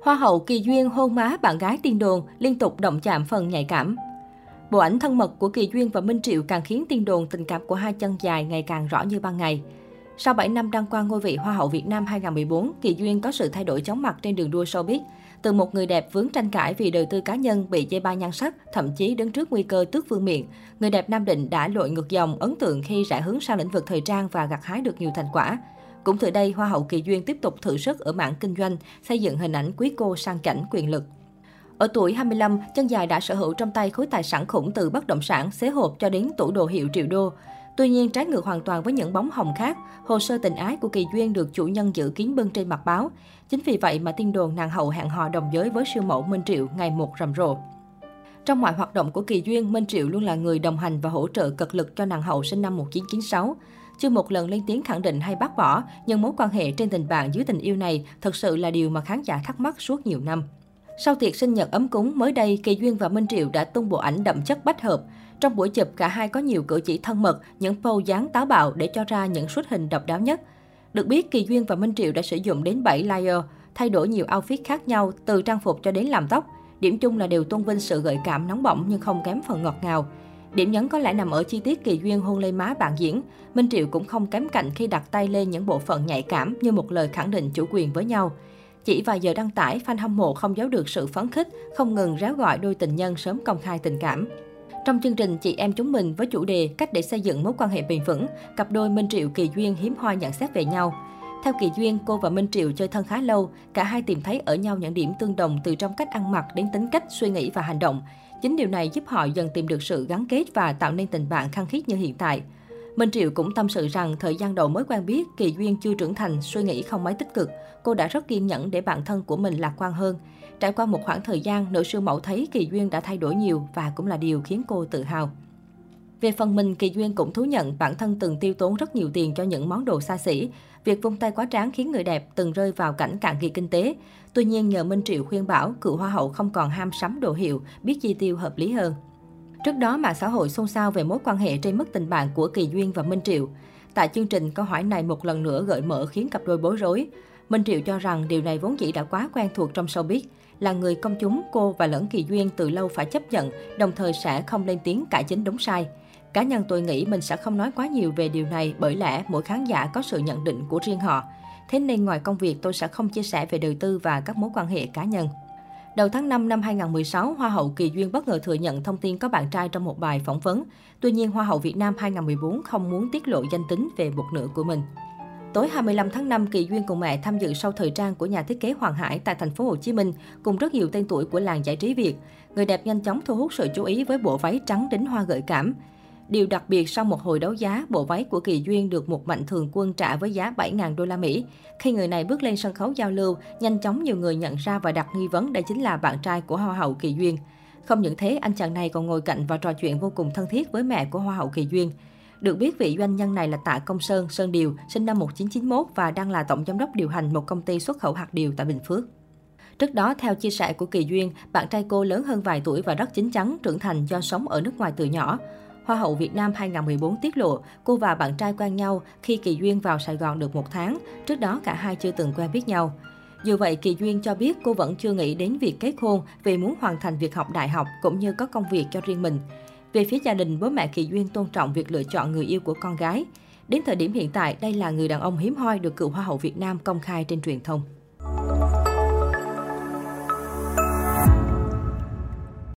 Hoa hậu Kỳ Duyên hôn má bạn gái tiên đồn, liên tục động chạm phần nhạy cảm. Bộ ảnh thân mật của Kỳ Duyên và Minh Triệu càng khiến tiên đồn tình cảm của hai chân dài ngày càng rõ như ban ngày. Sau 7 năm đăng quang ngôi vị Hoa hậu Việt Nam 2014, Kỳ Duyên có sự thay đổi chóng mặt trên đường đua showbiz. Từ một người đẹp vướng tranh cãi vì đời tư cá nhân bị dây ba nhan sắc, thậm chí đứng trước nguy cơ tước vương miện, người đẹp Nam Định đã lội ngược dòng ấn tượng khi rẽ hướng sang lĩnh vực thời trang và gặt hái được nhiều thành quả. Cũng từ đây, Hoa hậu Kỳ Duyên tiếp tục thử sức ở mảng kinh doanh, xây dựng hình ảnh quý cô sang chảnh quyền lực. Ở tuổi 25, chân dài đã sở hữu trong tay khối tài sản khủng từ bất động sản, xế hộp cho đến tủ đồ hiệu triệu đô. Tuy nhiên, trái ngược hoàn toàn với những bóng hồng khác, hồ sơ tình ái của Kỳ Duyên được chủ nhân giữ kín bưng trên mặt báo. Chính vì vậy mà tin đồn nàng hậu hẹn hò đồng giới với siêu mẫu Minh Triệu ngày một rầm rộ. Trong mọi hoạt động của Kỳ Duyên, Minh Triệu luôn là người đồng hành và hỗ trợ cực lực cho nàng hậu sinh năm 1996. Chưa một lần lên tiếng khẳng định hay bác bỏ, nhưng mối quan hệ trên tình bạn dưới tình yêu này thật sự là điều mà khán giả thắc mắc suốt nhiều năm. Sau tiệc sinh nhật ấm cúng mới đây, Kỳ Duyên và Minh Triệu đã tung bộ ảnh đậm chất bách hợp. Trong buổi chụp, cả hai có nhiều cử chỉ thân mật, những pose dáng táo bạo để cho ra những xuất hình độc đáo nhất. Được biết, Kỳ Duyên và Minh Triệu đã sử dụng đến 7 layer, thay đổi nhiều outfit khác nhau, từ trang phục cho đến làm tóc. Điểm chung là đều tôn vinh sự gợi cảm nóng bỏng nhưng không kém phần ngọt ngào. Điểm nhấn có lẽ nằm ở chi tiết Kỳ Duyên hôn lên má bạn diễn. Minh Triệu cũng không kém cạnh khi đặt tay lên những bộ phận nhạy cảm như một lời khẳng định chủ quyền với nhau. Chỉ vài giờ đăng tải, fan hâm mộ không giấu được sự phấn khích, không ngừng réo gọi đôi tình nhân sớm công khai tình cảm. Trong chương trình Chị em chúng mình với chủ đề Cách để xây dựng mối quan hệ bền vững, cặp đôi Minh Triệu Kỳ Duyên hiếm hoi nhận xét về nhau. Theo Kỳ Duyên, cô và Minh Triệu chơi thân khá lâu, cả hai tìm thấy ở nhau những điểm tương đồng từ trong cách ăn mặc đến tính cách, suy nghĩ và hành động. Chính điều này giúp họ dần tìm được sự gắn kết và tạo nên tình bạn khăng khít như hiện tại. Minh Triệu cũng tâm sự rằng thời gian đầu mới quen biết, Kỳ Duyên chưa trưởng thành, suy nghĩ không mấy tích cực. Cô đã rất kiên nhẫn để bản thân của mình lạc quan hơn. Trải qua một khoảng thời gian, nữ siêu mẫu thấy Kỳ Duyên đã thay đổi nhiều và cũng là điều khiến cô tự hào. Về phần mình, Kỳ Duyên cũng thú nhận bản thân từng tiêu tốn rất nhiều tiền cho những món đồ xa xỉ. Việc vung tay quá tráng khiến người đẹp từng rơi vào cảnh cạn kiệt kinh tế. Tuy nhiên, nhờ Minh Triệu khuyên bảo, cựu hoa hậu không còn ham sắm đồ hiệu, biết chi tiêu hợp lý hơn. Trước đó, mạng xã hội xôn xao về mối quan hệ trên mức tình bạn của Kỳ Duyên và Minh Triệu. Tại chương trình, câu hỏi này một lần nữa gợi mở khiến cặp đôi bối rối. Minh Triệu cho rằng điều này vốn dĩ đã quá quen thuộc trong showbiz. Là người công chúng, cô và lẫn Kỳ Duyên từ lâu phải chấp nhận, đồng thời sẽ không lên tiếng cải chính đúng sai. Cá nhân tôi nghĩ mình sẽ không nói quá nhiều về điều này bởi lẽ mỗi khán giả có sự nhận định của riêng họ. Thế nên ngoài công việc tôi sẽ không chia sẻ về đời tư và các mối quan hệ cá nhân. Đầu tháng 5 năm 2016, Hoa hậu Kỳ Duyên bất ngờ thừa nhận thông tin có bạn trai trong một bài phỏng vấn. Tuy nhiên, Hoa hậu Việt Nam 2014 không muốn tiết lộ danh tính về một nửa của mình. Tối 25 tháng 5, Kỳ Duyên cùng mẹ tham dự show thời trang của nhà thiết kế Hoàng Hải tại thành phố Hồ Chí Minh cùng rất nhiều tên tuổi của làng giải trí Việt. Người đẹp nhanh chóng thu hút sự chú ý với bộ váy trắng đính hoa gợi cảm. Điều đặc biệt sau một hồi đấu giá, bộ váy của Kỳ Duyên được một mạnh thường quân trả với giá 7.000 đô la Mỹ. Khi người này bước lên sân khấu giao lưu, nhanh chóng nhiều người nhận ra và đặt nghi vấn đây chính là bạn trai của Hoa hậu Kỳ Duyên. Không những thế, anh chàng này còn ngồi cạnh và trò chuyện vô cùng thân thiết với mẹ của Hoa hậu Kỳ Duyên. Được biết vị doanh nhân này là Tạ Công Sơn, Sơn Điều, sinh năm 1991 và đang là tổng giám đốc điều hành một công ty xuất khẩu hạt điều tại Bình Phước. Trước đó, theo chia sẻ của Kỳ Duyên, bạn trai cô lớn hơn vài tuổi và rất chín chắn, trưởng thành do sống ở nước ngoài từ nhỏ. Hoa hậu Việt Nam 2014 tiết lộ, cô và bạn trai quen nhau khi Kỳ Duyên vào Sài Gòn được một tháng. Trước đó, cả hai chưa từng quen biết nhau. Dù vậy, Kỳ Duyên cho biết cô vẫn chưa nghĩ đến việc kết hôn vì muốn hoàn thành việc học đại học cũng như có công việc cho riêng mình. Về phía gia đình, bố mẹ Kỳ Duyên tôn trọng việc lựa chọn người yêu của con gái. Đến thời điểm hiện tại, đây là người đàn ông hiếm hoi được cựu Hoa hậu Việt Nam công khai trên truyền thông.